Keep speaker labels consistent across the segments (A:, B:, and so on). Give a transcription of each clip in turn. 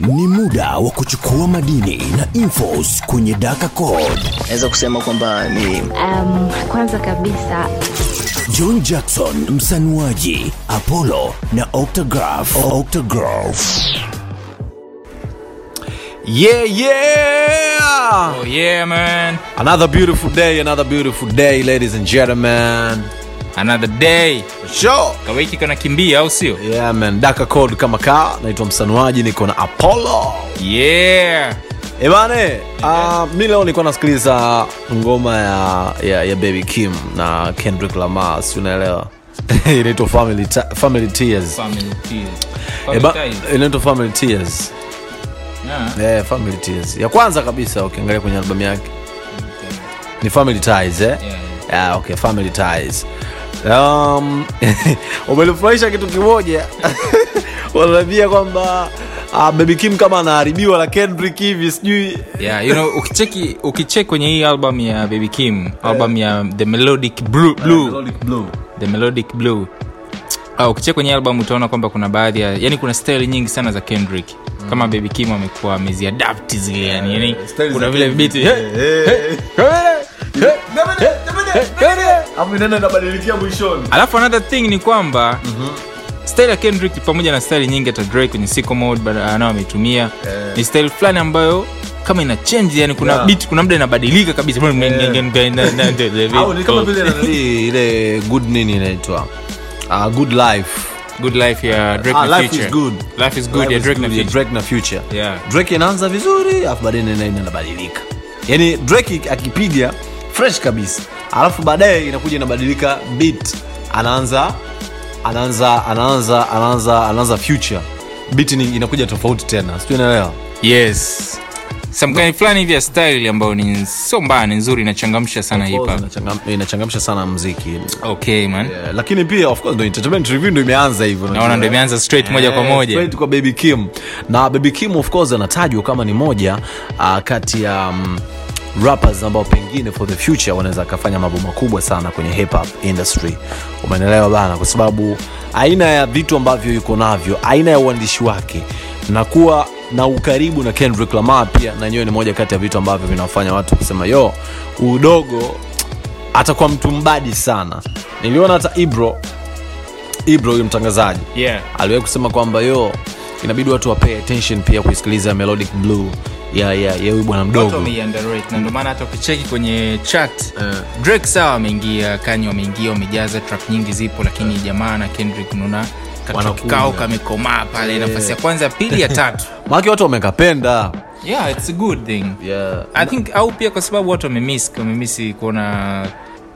A: Ni muda wa kuchukua madini na infos kwenye Daka Code.
B: naweza kusema kwamba ni
C: Um, kwanza kabisa
A: John Jackson msanuaji, Apollo na Octograph. Octograph.
D: Yeah, yeah!
E: Oh yeah, man.
D: Another beautiful day, another beautiful day, ladies and gentlemen.
E: Another day.
D: Sure.
E: Kawiki kanakimbia au sio?
D: Yeah, man. Daka Code kama kaa, naitwa msanuaji, niko na Apollo.
E: Yeah.
D: Ebane, uh, mi leo nilikuwa nasikiliza ngoma ya, ya, ya Baby Kim na Kendrick Lamar, si unaelewa? inaitwa Family, Ta- Family Tears.
E: Family tears.
D: Eba- inaitwa Family Tears.
E: Yeah.
D: Yeah, Family Tears. Ya kwanza kabisa ukiangalia kwenye albamu yake ni Family Ties, eh?
E: Yeah, yeah.
D: Yeah, okay, Family Ties. Um, umenifurahisha kitu kimoja. Wanaambia kwamba uh, Baby Kim kama anaharibiwa na Kendrick hivi sijui.
E: Yeah, you know, ukicheki ukicheki kwenye hii album ya Baby Kim, album ya The Melodic Blue, Blue. The Melodic Blue. Uh, ukicheki kwenye album utaona kwamba kuna baadhi ya yani kuna style nyingi sana za Kendrick. Kama Baby Kim amekuwa ameziadapt zile yani, yani kuna vile vibiti
D: Alafu inaenda inabadilikia mwishoni.
E: alafu another thing ni kwamba style ya kendrick pamoja na style nyingi hata drake kwenye sicko mode anao ametumia. Ni style fulani ambayo kama ina change yani kuna
D: Yeah.
E: beat kuna muda inabadilika kabisa.
D: Au ni kama vile ile good nini inaitwa? Uh, good life.
E: Good life ya drake
D: Ah,
E: na
D: life
E: future.
D: is good.
E: life is good
D: Life
E: ya
D: is
E: drake
D: good
E: na future.
D: Drake na future.
E: Yeah.
D: drake inaanza vizuri afu baadaye inaenda inabadilika. Yani drake akipiga fresh kabisa alafu baadaye inakuja inabadilika beat. Anaanza anaanza anaanza anaanza anaanza future. Beat ni inakuja tofauti tena. Sijui unaelewa?
E: Yes. Samkani fulani hivi ya style ambayo ni sio mbaya ni nzuri inachangamsha sana
D: inachangamsha sana mziki.
E: Okay man.
D: Yeah, lakini pia of course ndo entertainment review ndo imeanza hivyo
E: naona ndo imeanza straight moja kwa
D: Eh,
E: moja.
D: straight kwa baby kim. Na baby kim of course anatajwa kama ni moja uh, kati ya um, rappers ambao pengine for the future wanaweza akafanya mambo makubwa sana kwenye hip hop industry. Umeelewa bana? Kwa sababu aina ya vitu ambavyo yuko navyo aina ya uandishi wake na kuwa na ukaribu na kendrick lamar pia na nyewe ni moja kati ya vitu ambavyo vinawafanya watu kusema yo udogo atakuwa mtu mbadi sana. Niliona hata ibro ibro huyu mtangazaji
E: yeah.
D: aliwahi kusema kwamba yo inabidi watu wapay attention pia kuisikiliza melodic blue ya ya ya huyu bwana mdogo.
E: Wameiunderrate na ndio maana hata ukicheki kwenye chat drake sawa ameingia kanye wameingia wamejaza track nyingi zipo lakini jamaa na kendrick
D: Nuna
E: kikao kamekomaa pale nafasi ya kwanza ya pili ya tatu.
D: Maake watu wamekapenda.
E: Yeah it's a good thing.
D: Yeah.
E: i think au pia kwa sababu watu wamemiss wamemisi kuona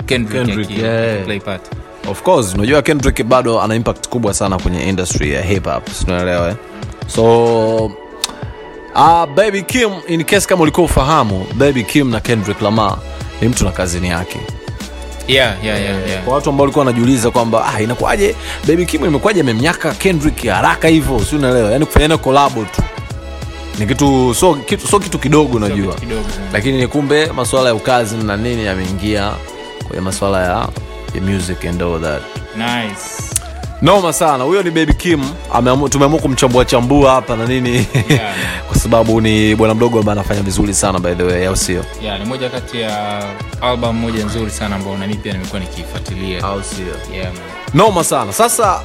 E: kendrick,
D: Kendrick, yeah.
E: play part.
D: Of course unajua kendrick bado ana impact kubwa sana kwenye industry ya hip hop sinaelewa eh? so uh, baby kim in case kama ulikuwa ufahamu baby kim na kendrick lamar ni mtu na kazini yake.
E: Yeah yeah yeah yeah.
D: Kwa watu ambao walikuwa wanajiuliza kwamba ah, inakuwaje? Baby kim imekuwaje? Amemnyaka kendrick haraka hivyo si unaelewa? Yaani kufanyana collab tu. Ni kitu so kitu, so kitu kidogo unajua.
E: so kidogo.
D: lakini ni kumbe masuala ya ukazi na nini yameingia kwenye masuala ya, ya music and all that.
E: Nice.
D: Noma sana. Huyo ni baby kim. Tumeamua kumchambua chambua hapa na nini.
E: Yeah.
D: sababu ni bwana mdogo ambaye anafanya vizuri sana by the way au sio?
E: Yeah ni moja kati ya album moja nzuri sana ambao nami pia nimekuwa nikiifuatilia.
D: Au sio?
E: Yeah man.
D: Noma sana. Sasa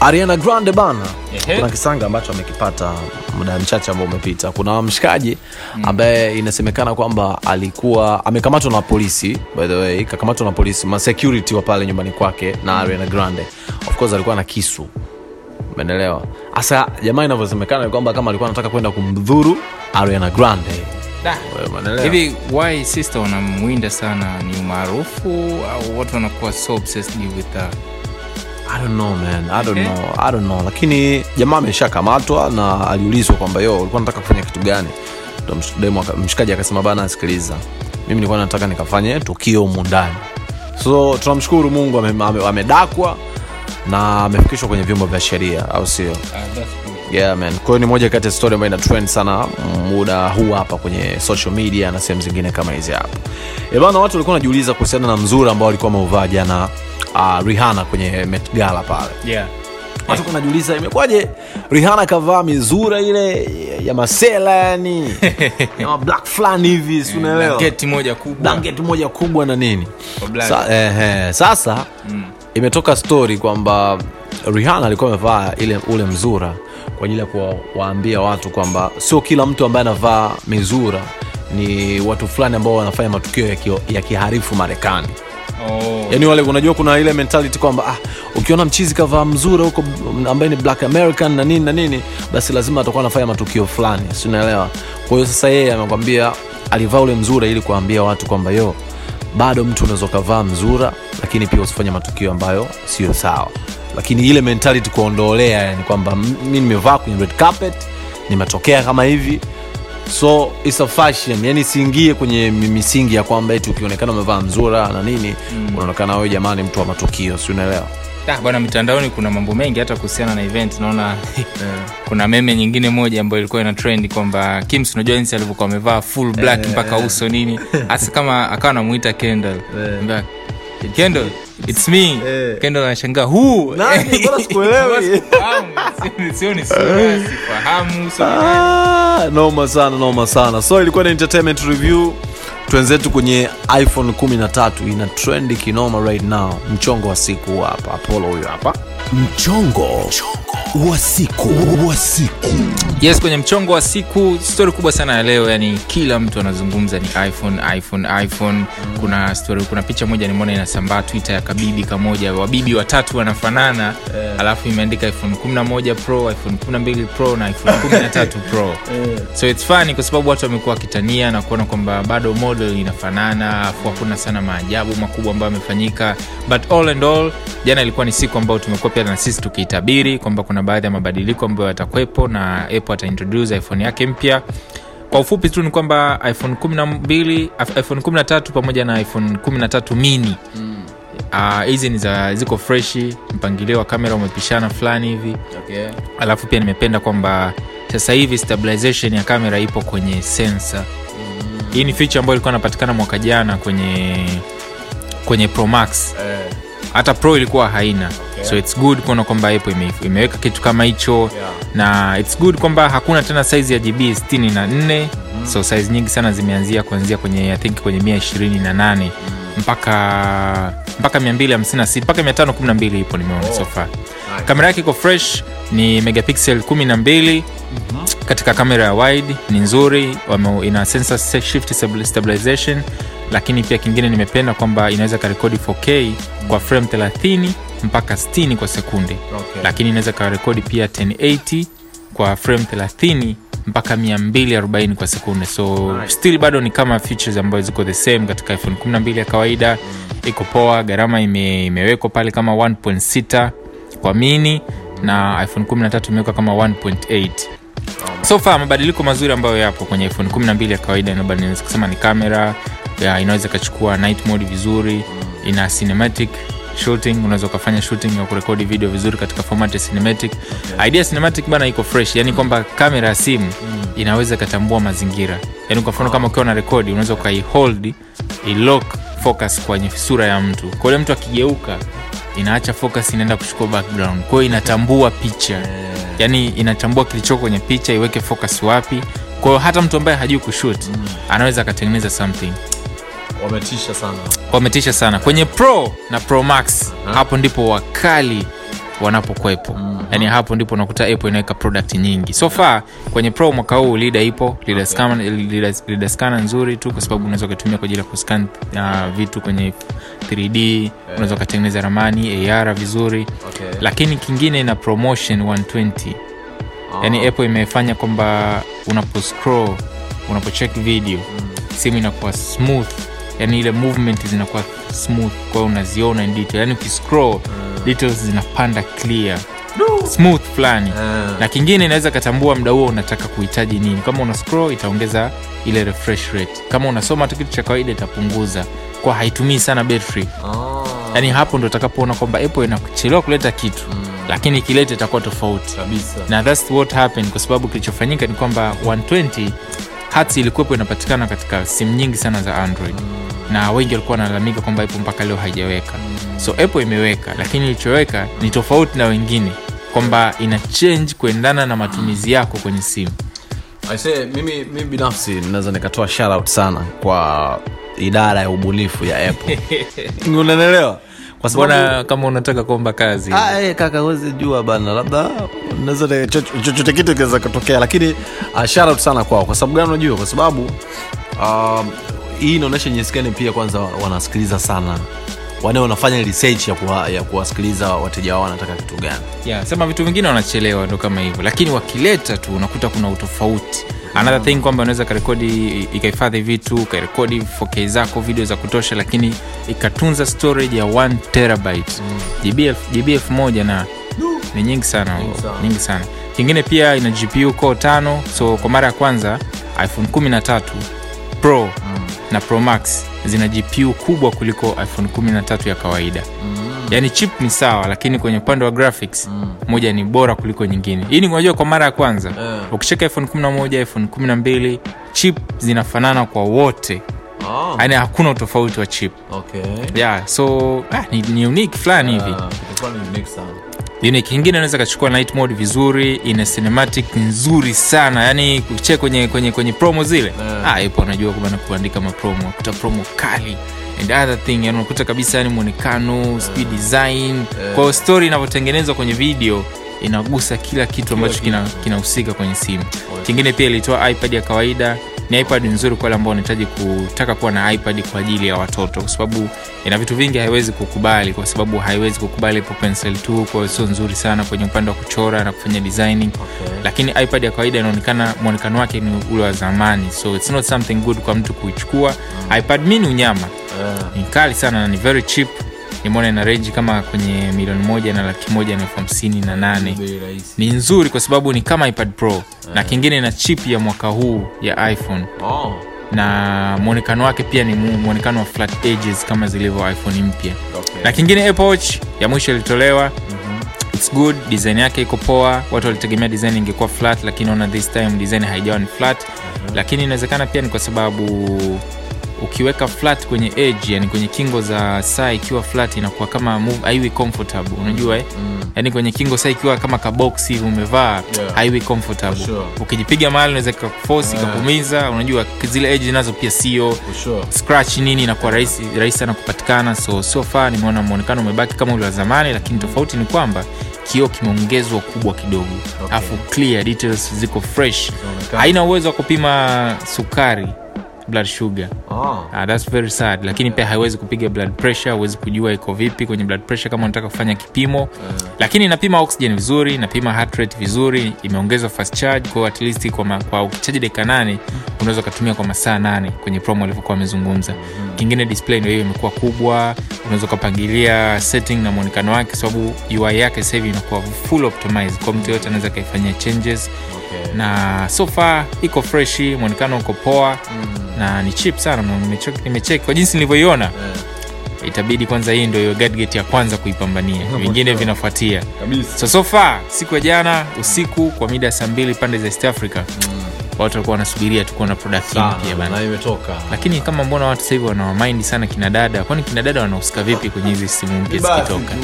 D: ariana grande bana
E: Ehe.
D: kuna kisanga ambacho amekipata muda mchache ambao umepita. Kuna mshikaji ambaye inasemekana kwamba alikuwa amekamatwa na polisi by the way kakamatwa na polisi masecurity wa pale nyumbani kwake na ariana grande. Of course alikuwa na kisu umeelewa? Hasa jamaa inavyosemekana ni kwamba kama alikuwa anataka kwenda kumdhuru ariana grande umeelewa?
E: hivi why sister wanamwinda sana? Ni umaarufu? Au watu wanakuwa so obsessed with the
D: I don't know man. I don't know. I don't know. Lakini jamaa ameshakamatwa na aliulizwa kwamba yo ulikuwa nataka kufanya kitu gani? Demu mshikaji akasema bana sikiliza. Mimi nilikuwa nataka nikafanye tukio mundani ndani. So tunamshukuru mungu ame- ame- amedakwa na amefikishwa kwenye vyombo vya sheria au sio? Yeah man. Kwa ni moja kati ya story ambayo ina trend sana muda huu hapa kwenye social media na sehemu zingine kama hizi hapa. Ebana bana watu walikuwa wanajiuliza kuhusiana na mzuri ambao walikuwa wameuvaa jana uh, rihana kwenye Met Gala pale.
E: Yeah.
D: watu wanajiuliza imekuwaje? Rihana kavaa mizura ile ya masela yani ya black fulani hivi si unaelewa?
E: Blanketi moja kubwa.
D: Na nini? Sa, eh, eh, sasa mm. Imetoka story kwamba rihana alikuwa amevaa ile ule mzura kwa ajili ya kuwaambia watu kwamba sio kila mtu ambaye anavaa mizura ni watu fulani ambao wanafanya matukio ya, ki, ya kiharifu marekani
E: oh.
D: yani wale unajua kuna ile mentality kwamba ah, ukiona mchizi kavaa mzura huko ambaye ni black american na nini na nini basi lazima atakuwa anafanya matukio fulani si unaelewa kwa hiyo sasa yeye amekwambia alivaa ule mzura ili kuambia watu kwamba yo bado mtu unaweza ukavaa mzura lakini pia usifanye matukio ambayo sio sawa. Lakini ile mentality kuondolea yani kwamba mi nimevaa kwenye red carpet nimetokea kama hivi. So it's a fashion. Yani siingie kwenye misingi ya kwamba eti ukionekana umevaa mzura na nini mm. unaonekana wewe jamani mtu wa matukio si unaelewa
E: Ah, bwana mitandaoni kuna mambo mengi hata kuhusiana na event naona kuna meme nyingine moja ambayo ilikuwa ina trend kwamba kims unajua jinsi alivyokuwa amevaa full black mpaka uso nini? Hasa kama akawa anamuita kendall. Mbea, kendall its me. Anashangaa
D: Nani? Sikuelewi?
E: Sifahamu.
D: Ah, noma sana noma sana. So ilikuwa ni entertainment review twenzetu kwenye iphone 13 ina trendi kinoma right now. Mchongo wa siku hapa. Apollo huyo hapa
A: mchongo wa siku. Wa siku.
E: Yes kwenye mchongo wa siku stori kubwa sana ya leo yani kila mtu anazungumza ni iphone iphone iphone. Kuna story kuna picha moja nimeona inasambaa twitter ya kabibi kamoja. Wabibi watatu wanafanana yeah. alafu imeandika iphone 11 pro iphone 12 pro na iphone 13 pro. Yeah. so its funny kwa sababu watu wamekuwa wakitania na kuona kwamba bado model inafanana afu hakuna sana maajabu makubwa ambayo yamefanyika. But all and all jana ilikuwa ni siku ambayo tumekuwa pia na sisi tukiitabiri kwamba kuna baadhi ya mabadiliko ambayo yatakwepo na apple ataintroduce iphone yake mpya. Kwa ufupi tu ni kwamba iphone 12 iphone 13 pamoja na iphone 13 mini. Hizi hizi uh, za ziko freshi mpangilio wa kamera umepishana fulani hivi.
D: Okay.
E: alafu pia nimependa kwamba sasa hivi stabilization ya kamera ipo kwenye sensa hii ni feature ambayo ilikuwa inapatikana mwaka jana kwenye kwenye pro max hata pro ilikuwa haina okay. so its good kuona kwamba apple ime, imeweka kitu kama hicho
D: Yeah.
E: na its good kwamba hakuna tena saizi ya gb 64 mm-hmm. so saizi nyingi sana zimeanzia kuanzia kwenye i think kwenye 128 mm. mpaka mpaka 256 mpaka 512 ipo nimeona oh. sofa
D: Nice.
E: kamera yake iko fresh ni megapixel 12 mm-hmm. katika kamera ya wide ni nzuri ina sensor shift stabilization lakini pia kingine nimependa kwamba inaweza ikarekodi 4k kwa frame 30 mpaka 60 kwa sekunde.
D: Okay.
E: lakini inaweza ikarekodi pia 1080 kwa frame 30 mpaka 240 kwa sekunde. So
D: Nice.
E: still bado ni kama features ambayo ziko the same katika iphone 12 ya kawaida. Iko poa gharama ime, imewekwa pale kama 1.6 kwa mini na iphone 13 imewekwa kama 1.8 so far mabadiliko mazuri ambayo yapo kwenye iphone 12 ya kawaida naweza kusema ni kamera ya, inaweza ikachukua night mode vizuri ina cinematic shooting unaweza ukafanya shooting ya kurekodi video vizuri katika format ya cinematic. Okay. idea cinematic bana iko fresh yani kwamba kamera ya simu inaweza ikatambua mazingira. Yani kwa mfano kama ukiwa na rekodi unaweza ukaihold ilock focus kwenye sura ya mtu. Kwa mtu akigeuka inaacha focus inaenda kuchukua background. Kwahiyo inatambua picha yani inatambua kilichoko kwenye picha iweke focus wapi. Kwahiyo hata mtu ambaye hajui kushut anaweza akatengeneza something
D: wametisha sana.
E: Wametisha sana. Kwenye pro na pro max hapo ndipo wakali wanapokwepo mm-hmm. yani hapo ndipo unakuta apple inaweka product nyingi. So far kwenye pro mwaka huu lida ipo. Lida
D: Okay.
E: nzuri tu kwa sababu unaweza ukatumia kwa ajili ya kuskan uh, vitu kwenye 3d unaweza ukatengeneza ramani ar vizuri.
D: Okay.
E: lakini kingine ina promotion 120 yani apple imefanya kwamba unaposcroll unapocheck video simu inakuwa smooth yani ile movement zinakuwa smooth kwao unaziona in detail. Yani ukiscroll details zinapanda clear. Smooth fulani.
D: Ah.
E: na kingine inaweza katambua mda huo unataka kuhitaji nini. Kama una scroll itaongeza ile refresh rate. Kama unasoma tu kitu cha kawaida itapunguza. Kwa haitumii sana battery. Yani hapo ndo utakapoona kwamba apple inachelewa kuleta kitu mm. lakini ikileta itakuwa tofauti.
D: Kabisa.
E: Na thats what happened kwa sababu kilichofanyika ni kwamba 120 hats ilikuwepo inapatikana katika simu nyingi sana za android. Na wengi walikuwa wanalalamika kwamba apple mpaka leo haijaweka. So apple imeweka lakini ilichoweka ni tofauti na wengine kwamba ina change kuendana na matumizi yako kwenye simu.
D: Aise, mimi, mimi binafsi naweza nikatoa shoutout sana kwa idara ya ubunifu ya apple. Unanielewa kwa sababu
E: kama unataka kuomba kazi?
D: Ah, eh, kaka huwezi jua bana labda cho- chochote kitu kinaweza kutokea lakini uh, shout sana kwao. Kwa sababu gani unajua? Kwa sababu um, hii inaonyesha jinsi gani pia kwanza wanasikiliza sana. Wane wanafanya research ya, kuwa, ya kuwasikiliza wateja wao wanataka kitu gani.
E: Yeah, sema vitu vingine wanachelewa ndo kama hivyo. Lakini wakileta tu unakuta kuna utofauti another thing kwamba unaweza karekodi ikahifadhi vitu ukarekodi 4k zako video za kutosha lakini ikatunza storage ya 1 terabyte. GB elfu- GB elfu moja na ni nyingi sana. Nyingi sana. Kingine pia ina gpu core tano so kwa mara ya kwanza iphone 13 pro na pro max zina gpu kubwa kuliko iphone 13 ya kawaida yaani chip ni sawa lakini kwenye upande wa graphics moja ni bora kuliko nyingine. Hii ni unajua kwa mara ya kwanza.
D: Yeah.
E: ukicheka iphone 11 iphone 12 chip zinafanana kwa wote.
D: Oh,
E: yani hakuna utofauti wa chip.
D: Okay.
E: yeah so ah, ni, ni unique fulani hivi.
D: Ah, unique
E: Ingine unaweza kachukua night mode vizuri ina cinematic nzuri sana. Yani kuchea kwenye kwenye kwenye promo zile.
D: Yeah.
E: ah, ipo anajua kubana kuandika mapromo kuta promo kali. And other thing yani unakuta kabisa yani mwonekano sijui design. Kwa hiyo story inavyotengenezwa kwenye video inagusa kila kitu ambacho kina- kinahusika kwenye simu. Kingine pia ilitoa ipad ya kawaida ni ipad nzuri kwa wale ambao wanahitaji kutaka kuwa na ipad kwa ajili ya watoto kwa sababu ina vitu vingi haiwezi kukubali kwa sababu haiwezi kukubali pencil tu kwa sio nzuri sana kwenye upande wa kuchora na kufanya designing.
D: Okay.
E: lakini ipad ya kawaida inaonekana mwonekano wake ni ule wa zamani so it's not something good kwa mtu kuichukua. Ipad mi ni unyama.
D: Yeah.
E: ni kali sana na ni very cheap nimeona ina renji kama kwenye milioni moja na laki moja na elfu hamsini na nane. Ni nzuri kwa sababu ni kama ipad pro na kingine na chip ya mwaka huu ya iphone.
D: Oh,
E: na mwonekano wake pia ni mwonekano wa flat edges kama zilivyo iphone mpya.
D: Okay.
E: na kingine apple watch ya mwisho ilitolewa. Its good design yake iko poa. Watu walitegemea design ingekuwa flat lakini ona this time design haijawa ni flat. Lakini inawezekana pia ni kwa sababu ukiweka flat kwenye edge yani kwenye kingo za saa ikiwa flat inakuwa kama move haiwi comfortable unajua eh? yani kwenye kingo saa ikiwa kama kabox hivi umevaa
D: Yeah.
E: haiwi comfortable
D: sure.
E: ukijipiga mahali unaweza ikakuforce
D: Yeah.
E: ikakumiza unajua zile edge nazo pia sio
D: sure.
E: scratch nini inakuwa rahisi rahisi sana kupatikana so so far nimeona mwonekano umebaki kama ule wa zamani lakini tofauti ni kwamba kioo kimeongezwa kubwa kidogo
D: Okay.
E: afu clear details ziko fresh haina uwezo wa kupima sukari blood sugar
D: Oh.
E: Uh, that's very sad lakini pia haiwezi kupiga blood pressure huwezi kujua iko vipi kwenye blood pressure kama unataka kufanya kipimo yeah. lakini inapima oxygen vizuri inapima heart rate vizuri imeongezwa fast charge kwa at least kwa, ma, kwa ukichaji dakika nane unaweza ukatumia kwa masaa nane kwenye promo alivyokuwa amezungumza mm-hmm. kingine display ndio hiyo imekuwa kubwa unaweza ukapangilia setting na mwonekano wake sababu ui yake sahivi inakuwa full optimized kwa mtu yoyote anaweza akaifanyia changes
D: Okay.
E: na so far iko freshi mwonekano uko poa mm. Na ni chip sana na nimecheck- kwa jinsi nilivyoiona.
D: Yeah.
E: itabidi kwanza hii ndio gadget ya kwanza kuipambania. Vingine vinafuatia. So so far siku ya jana usiku kwa mida ya saa mbili pande za east africa watu walikuwa wanasubiria tukuwa na product mpya bana.
D: na imetoka.
E: Lakini kama mbona watu sasa hivi sana kina dada kwani kina dada wanahusika vipi kwenye hizi simu mpya zikitoka?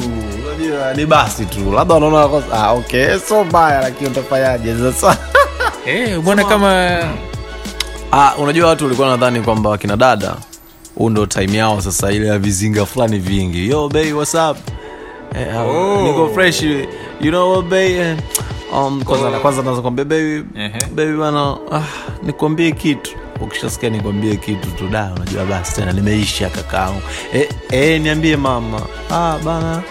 D: ni basi tu. Labda wanaona ah, okay so mbaya lakini utafanyaje sasa?
E: Eh, mbona kama
D: ah, unajua watu walikuwa nadhani kwamba wakina dada huu ndo time yao sasa ile ya vizinga fulani vingi. Yo bei whatsapp up? Eh, ah,
E: Oh.
D: niko fresh. You know what eh, um, kwanza, kwanza naanza kwambia baby
E: Ehe.
D: bana ah, nikwambie kitu. Ukishasikia nikwambie kitu tu da unajua basi tena nimeisha kakaangu. Eh, eh, niambie mama. Ah, bana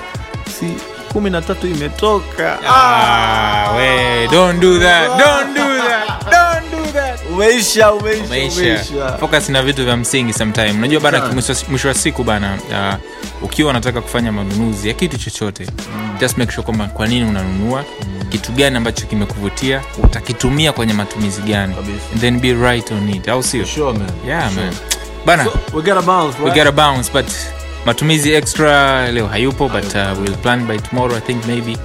D: si kumi na tatu imetoka.
E: Ah, we don't do that don't do that don't do that
D: umeisha umeisha
E: umeisha.
D: umeisha.
E: Focus na vitu vya msingi sometime. Unajua bana mwisho wa siku bana uh, ukiwa unataka kufanya manunuzi ya kitu chochote just make sure kwamba kwa nini unanunua kitu gani ambacho kimekuvutia utakitumia kwenye matumizi gani and then be right on it au sio?
D: Sure man.
E: Yeah
D: Sure.
E: man. Bana
D: So, we gotta bounce,
E: we
D: right?
E: gotta bounce but matumizi extra leo hayupo but uh, we'll plan by tomorrow i think maybe.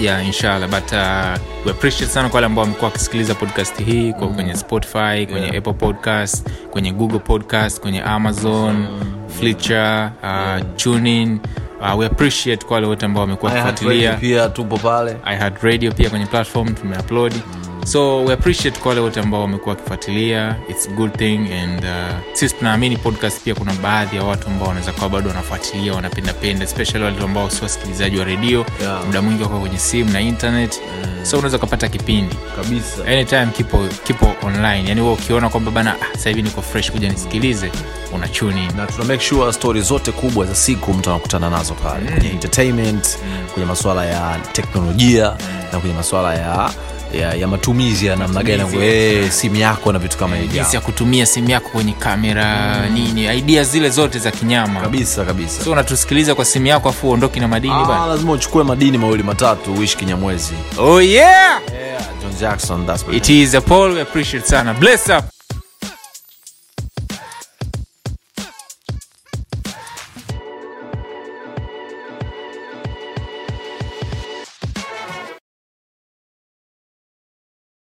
E: Yeah inshallah but uh, we appreciate sana kwa wale ambao wamekuwa wakisikiliza podcast hii kwa kwenye spotify kwenye
D: Yeah.
E: apple podcast kwenye google podcast kwenye amazon flitcher uh, tunin uh, we appreciate kwa wale wote ambao wamekuwa wakifuatilia.
D: Pia tupo pale.
E: iHeart radio pia kwenye platform tumeupload so we appreciate kwa wale wote ambao wamekuwa wakifuatilia. Its good thing and uh, sisi tunaamini podcast pia kuna baadhi ya watu ambao wanaweza kuwa bado wanafuatilia wanapendapenda especially wale ambao si wasikilizaji wa redio
D: Yeah.
E: muda mwingi wako kwenye simu na internet. So unaweza ukapata kipindi.
D: Kabisa.
E: Anytime kipo kipo online. Yani huwa ukiona kwamba bana ah, sahivi niko fresh kuja nisikilize una in.
D: Na tuna make sure stori zote kubwa za siku mtu anakutana nazo pale. Kwenye entertainment kwenye masuala ya teknolojia na kwenye masuala ya ya, ya matumizi ya namna gani eh, simu yako na vitu kama hivyo.
E: ya kutumia simu yako kwenye kamera nini idea zile zote za kinyama.
D: Kabisa kabisa.
E: So unatusikiliza kwa simu yako afu uondoki na madini
D: Ah, lazima uchukue madini mawili matatu uishi kinyamwezi.
E: Oh yeah!
D: John jackson that's
E: it is. a Paul we appreciate sana. Bless up